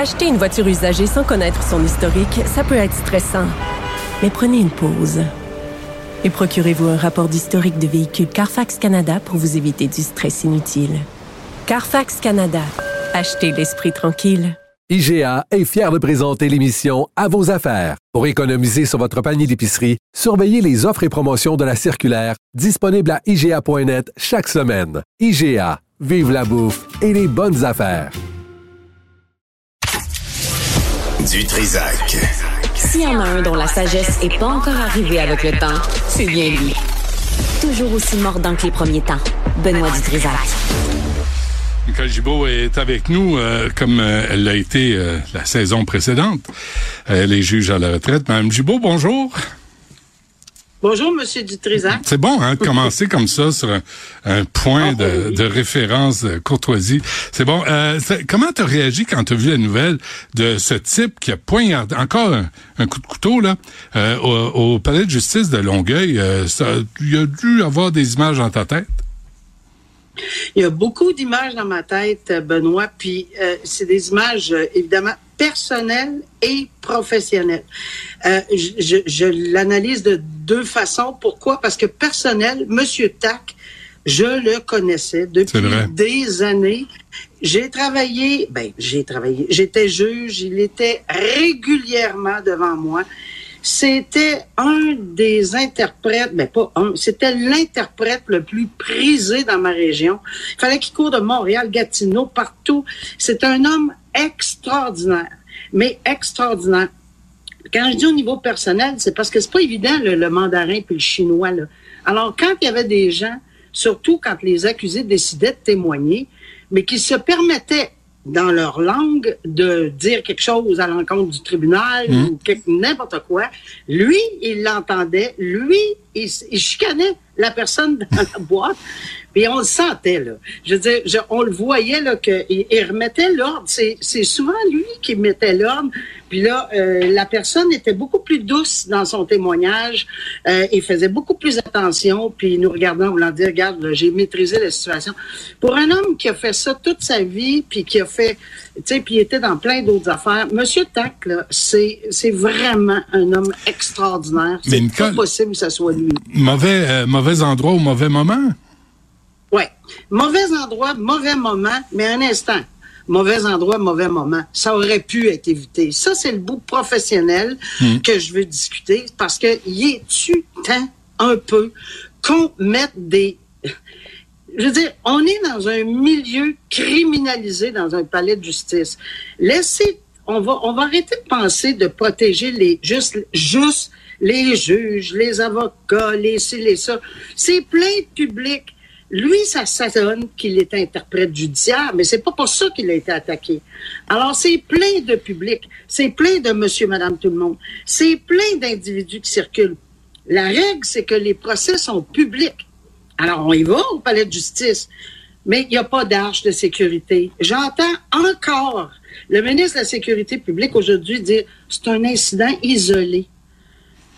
Acheter une voiture usagée sans connaître son historique, ça peut être stressant. Mais prenez une pause. Et procurez-vous un rapport d'historique de véhicule Carfax Canada pour vous éviter du stress inutile. Carfax Canada. Achetez l'esprit tranquille. IGA est fier de présenter l'émission À vos affaires. Pour économiser sur votre panier d'épicerie, surveillez les offres et promotions de la circulaire disponible à IGA.net chaque semaine. IGA, vive la bouffe et les bonnes affaires. Du Trisac. S'il y en a un dont la sagesse n'est pas encore arrivée avec le temps, c'est bien lui. Toujours aussi mordant que les premiers temps. Benoît Dutrisac. Nicole Gibault est avec nous, euh, comme euh, elle l'a été euh, la saison précédente. Elle est juge à la retraite. Madame Gibault, bonjour. Bonjour, Monsieur Dutrisac. C'est bon, hein, de commencer comme ça sur un, un point de, de référence de courtoisie. C'est bon. Euh, comment tu as réagi quand tu as vu la nouvelle de ce type qui a poignardé, encore un, un coup de couteau, là, euh, au, au palais de justice de Longueuil? Euh, il a dû avoir des images dans ta tête? Il y a beaucoup d'images dans ma tête, Benoît, puis euh, c'est des images évidemment personnelles et professionnelles. Euh, je je, je l'analyse de deux façons. Pourquoi? Parce que personnel, Monsieur Tac, je le connaissais depuis des années. J'ai travaillé, ben j'ai travaillé, j'étais juge, il était régulièrement devant moi. C'était un des interprètes, ben pas un, c'était l'interprète le plus prisé dans ma région. Il fallait qu'il court de Montréal, Gatineau, partout. C'est un homme extraordinaire, mais extraordinaire. Quand je dis au niveau personnel, c'est parce que c'est pas évident le, le mandarin puis le chinois. Là. Alors quand il y avait des gens, surtout quand les accusés décidaient de témoigner, mais qui se permettaient dans leur langue de dire quelque chose à l'encontre du tribunal ou quelque- n'importe quoi. Lui, il l'entendait. Lui, il, il chicanait la personne dans la boîte. Puis on le sentait, là. Je veux dire, je- on le voyait, là, qu'il il remettait l'ordre. C'est c'est souvent lui qui mettait l'ordre. Puis là, euh, la personne était beaucoup plus douce dans son témoignage. Euh, il faisait beaucoup plus attention. Puis il nous regardait en voulant dire, regarde, là, j'ai maîtrisé la situation. Pour un homme qui a fait ça toute sa vie, puis qui a fait, sais, puis il était dans plein d'autres affaires. Monsieur Tac, là, c'est c'est vraiment un homme extraordinaire. Mais C'est pas possible que ce soit lui. Mauvais, euh, mauvais endroit au mauvais moment? Ouais. Mauvais endroit, mauvais moment, mais un instant. Mauvais endroit, mauvais moment. Ça aurait pu être évité. Ça, c'est le bout professionnel que je veux discuter parce que y est-tu temps un peu qu'on mette des... Je veux dire, on est dans un milieu criminalisé dans un palais de justice. Laissez, on va, on va arrêter de penser de protéger les, juste, juste les juges, les avocats, les ci, les ça. C'est plein de public. Lui, ça s'adonne qu'il est interprète judiciaire, mais c'est pas pour ça qu'il a été attaqué. Alors, c'est plein de public, c'est plein de monsieur, madame, tout le monde. C'est plein d'individus qui circulent. La règle, c'est que les procès sont publics. Alors, on y va au palais de justice, mais il n'y a pas d'arche de sécurité. J'entends encore le ministre de la Sécurité publique aujourd'hui dire c'est un incident isolé.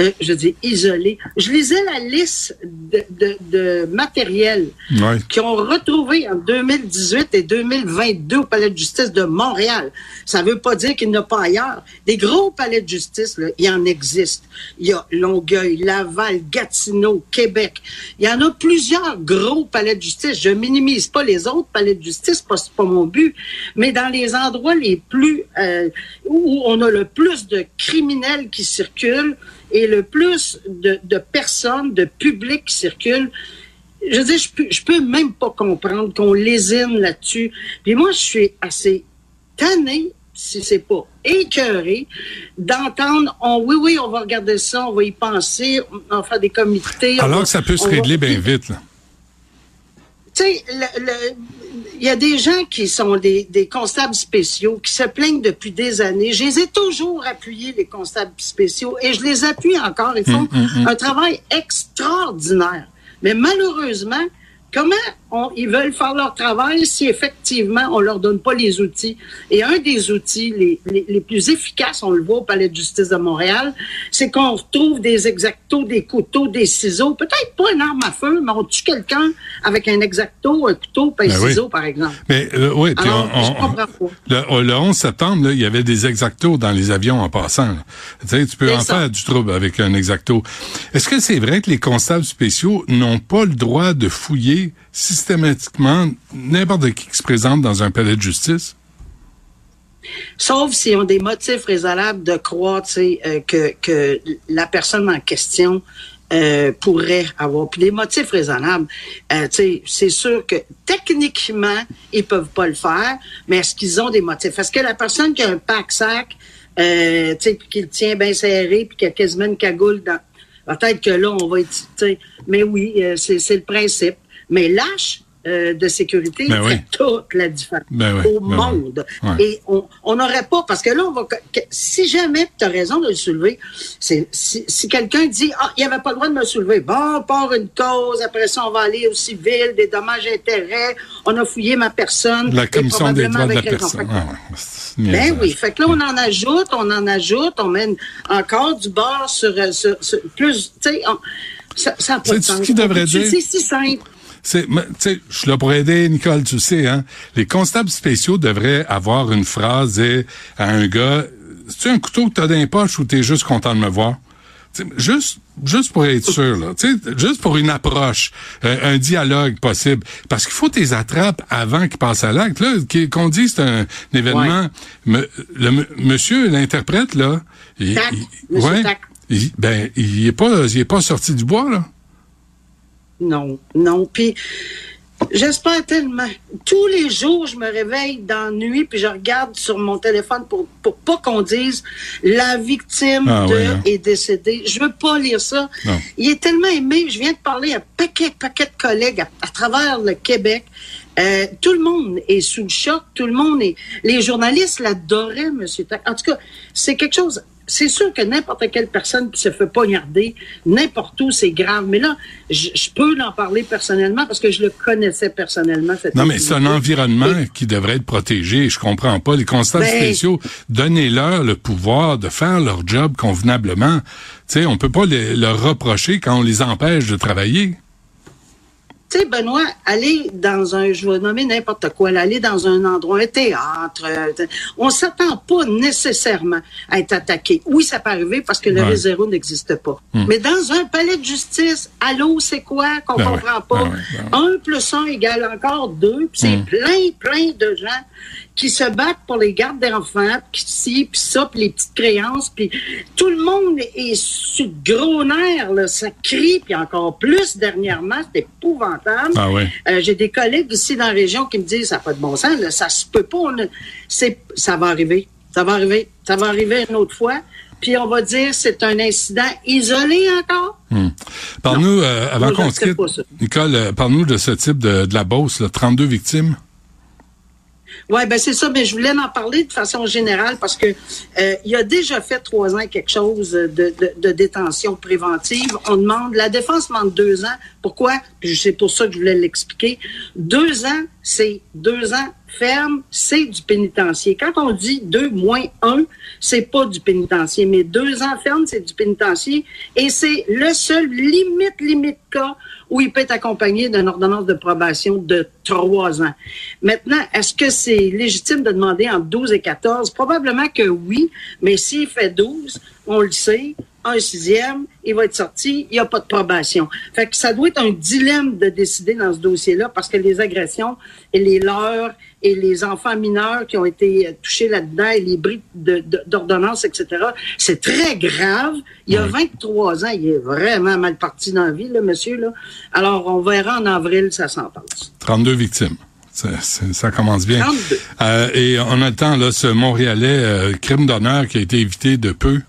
Euh, je dis isolé. Je lisais la liste de, de, de matériel Ouais. qui ont retrouvé en 2018 et 2022 au palais de justice de Montréal. Ça veut pas dire qu'il n'y en a pas ailleurs. Des gros palais de justice, là, il y en existe. Il y a Longueuil, Laval, Gatineau, Québec. Il y en a plusieurs gros palais de justice. Je minimise pas les autres palais de justice, parce que c'est pas mon but. Mais dans les endroits les plus euh, où on a le plus de criminels qui circulent et le plus de, de personnes, de public qui circulent, je veux dire, je peux, je peux même pas comprendre qu'on lésine là-dessus. Puis moi, je suis assez tanné, si c'est pas écœuré, d'entendre, on, oui, oui, on va regarder ça, on va y penser, on va faire des comités. Alors va- que ça peut se va- régler bien vite. là. tu sais, le- le- il y a des gens qui sont des, des, constables spéciaux, qui se plaignent depuis des années. Je les ai toujours appuyés, les constables spéciaux, et je les appuie encore. Ils font Hum, hum, hum. un travail extraordinaire. Mais malheureusement, comment on, ils veulent faire leur travail si effectivement on leur donne pas les outils? Et un des outils les, les, les plus efficaces, on le voit au Palais de justice de Montréal, c'est qu'on retrouve des exactos, des couteaux, des ciseaux, peut-être pas une arme à feu, mais on tue quelqu'un avec un exacto, un couteau, un Ben oui. ciseau, par exemple. Mais euh, oui, puis Alors, on, je on- comprends pas. le, le 11 septembre, là, il y avait des exactos dans les avions en passant. Tu sais, tu peux en ça. faire du trouble avec un exacto. Est-ce que c'est vrai que les constables spéciaux n'ont pas le droit de fouiller systématiquement n'importe qui qui se présente dans un palais de justice? Sauf s'ils ont des motifs raisonnables de croire euh, que, que la personne en question euh, pourrait avoir. Puis des motifs raisonnables, euh, c'est sûr que techniquement, ils peuvent pas le faire, mais est-ce qu'ils ont des motifs? Est-ce que la personne qui a un pack-sac, euh, qui le tient bien serré, puis qui a quasiment une cagoule dans... Peut-être que là, on va être... Mais oui, euh, c'est le principe. Mais lâche euh, de sécurité Ben oui. fait toute la différence Ben oui, au ben monde. Et on on n'aurait pas, parce que là, on va, que- si jamais, tu as raison de le soulever, c'est si, si quelqu'un dit, ah, il n'y avait pas le droit de me soulever, bon, on part une cause, après ça, on va aller au civil, des dommages et intérêts, on a fouillé ma personne. La commission des droits de la personne. Ah c'est ben oui, fait que là, on en ajoute, on en ajoute, on mène encore du bord sur, euh, sur- sur- plus, tu sais, ça, ça a pas de Sais-tu ce sens. qu'il devrait C'est- dire? C'est si simple. C'est, mais, tu sais, je suis là pour aider, Nicole, tu sais, hein. Les constables spéciaux devraient avoir une phrase et, à un gars, c'est un couteau que t'as dans les poches ou t'es juste content de me voir? Juste, juste pour être sûr, là. Tu sais, juste pour une approche, euh, un dialogue possible. Parce qu'il faut tes attrapes avant qu'ils passent à l'acte, là. Qu'on dise c'est un, événement. Me- le, monsieur, l'interprète, là. il- Tac, il- ouais, il- ben, il est pas, il est pas sorti du bois, là. Non, non. Puis j'espère tellement. Tous les jours, je me réveille dans la nuit puis je regarde sur mon téléphone pour pour pas qu'on dise la victime Ah de oui, hein. est décédée. Je veux pas lire ça. Non. Il est tellement aimé. Je viens de parler à un paquet, paquet de collègues à, à travers le Québec. Euh, tout le monde est sous le choc. Tout le monde est. Les journalistes l'adoraient, Monsieur Tac. En tout cas, c'est quelque chose. C'est sûr que n'importe quelle personne qui se fait poignarder, n'importe où, c'est grave. Mais là, je, je peux en parler personnellement parce que je le connaissais personnellement. Cette Non, mais c'est un environnement qui devrait être protégé. Je comprends pas. Les constables Ben- spéciaux, donnez-leur le pouvoir de faire leur job convenablement. Tu sais, on peut pas les- leur reprocher quand on les empêche de travailler. Tu sais, Benoît, aller dans un, je vais nommer n'importe quoi, aller dans un endroit, un théâtre, euh, on s'attend pas nécessairement à être attaqué. Oui, ça peut arriver parce que le Ouais. n'existe pas. Mais dans un palais de justice, allô, c'est quoi qu'on Ben ouais, comprend pas? ben ouais, ben Un plus un égale encore deux, puis c'est plein, plein de gens qui se battent pour les gardes d'enfants, puis ci, puis ça, puis les petites créances, puis tout le monde est sur gros nerfs, là, ça crie, puis encore plus dernièrement, c'est épouvantable. Ah ouais. Euh, J'ai des collègues ici dans la région qui me disent ça n'a pas de bon sens, là, ça se peut pas. on a- c'est, ça va arriver. Ça va arriver. Ça va arriver une autre fois. Puis on va dire c'est un incident isolé encore. Hmm. Parle-nous, euh, avant qu'on se quitte. Nicole, euh, parle-nous de ce type de, de la Beauce, là, 32 victimes? Oui, ben c'est ça, mais je voulais en parler de façon générale parce que euh, il a déjà fait trois ans quelque chose de, de, de détention préventive. On demande, la défense demande deux ans. Pourquoi? C'est pour ça que je voulais l'expliquer. Deux ans, c'est deux ans ferme, c'est du pénitencier. Quand on dit deux moins un, c'est pas du pénitencier, mais deux ans ferme, c'est du pénitencier. Et c'est le seul limite, limite cas où il peut être accompagné d'une ordonnance de probation de trois ans. Maintenant, est-ce que c'est légitime de demander entre 12 et 14? Probablement que oui, mais s'il fait 12, on le sait, un sixième, il va être sorti, il n'y a pas de probation. Fait que ça doit être un dilemme de décider dans ce dossier-là parce que les agressions et les leurs et les enfants mineurs qui ont été euh, touchés là-dedans et les briques d'ordonnance, etc., c'est très grave. Il y a 23 ans, il est vraiment mal parti dans la vie, le monsieur. Là. Alors, on verra en avril sa sentence. 32 victimes. Ça, ça- ça commence bien. 32. Euh, et on a le temps, là, ce Montréalais, euh, crime d'honneur qui a été évité de peu.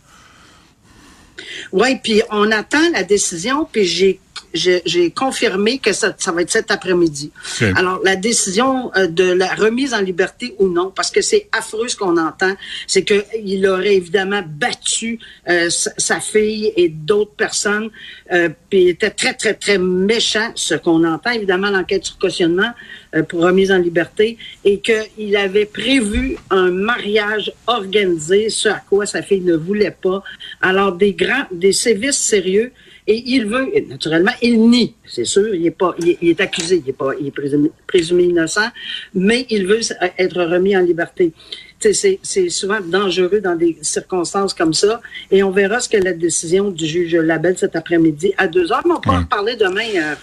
Oui, puis on attend la décision, puis j'ai j'ai confirmé que ça, ça, va être cet après-midi. Alors, la décision euh, de la remise en liberté ou non, parce que c'est affreux ce qu'on entend, c'est qu'il aurait évidemment battu euh, sa, fille et d'autres personnes, euh, puis il était très, très, très méchant, ce qu'on entend évidemment l'enquête sur cautionnement euh, pour remise en liberté, et qu'il avait prévu un mariage organisé, ce à quoi sa fille ne voulait pas. Alors, des grands, des sévices sérieux, et il veut, naturellement, il nie, c'est sûr, il est pas, il est, accusé, il est pas, il est présumé, présumé, innocent, mais il veut être remis en liberté. C'est souvent dangereux dans des circonstances comme ça. Et on verra ce que la décision du juge Labelle cet après-midi à deux heures. Mais on peut en parler demain. Euh,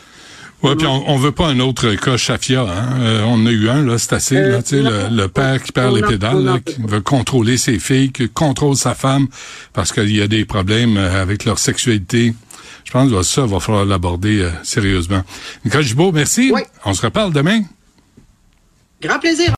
oui, puis on, on veut pas un autre cas Chafia. Hein? Euh, on a eu un, là, c'est assez. là, euh, le, le, père qui perd les pédales, qui veut contrôler ses filles, qui contrôle sa femme parce qu'il y a des problèmes avec leur sexualité. Je pense que ça va falloir l'aborder sérieusement. Nicole Gibault, merci. On se reparle demain. Grand plaisir.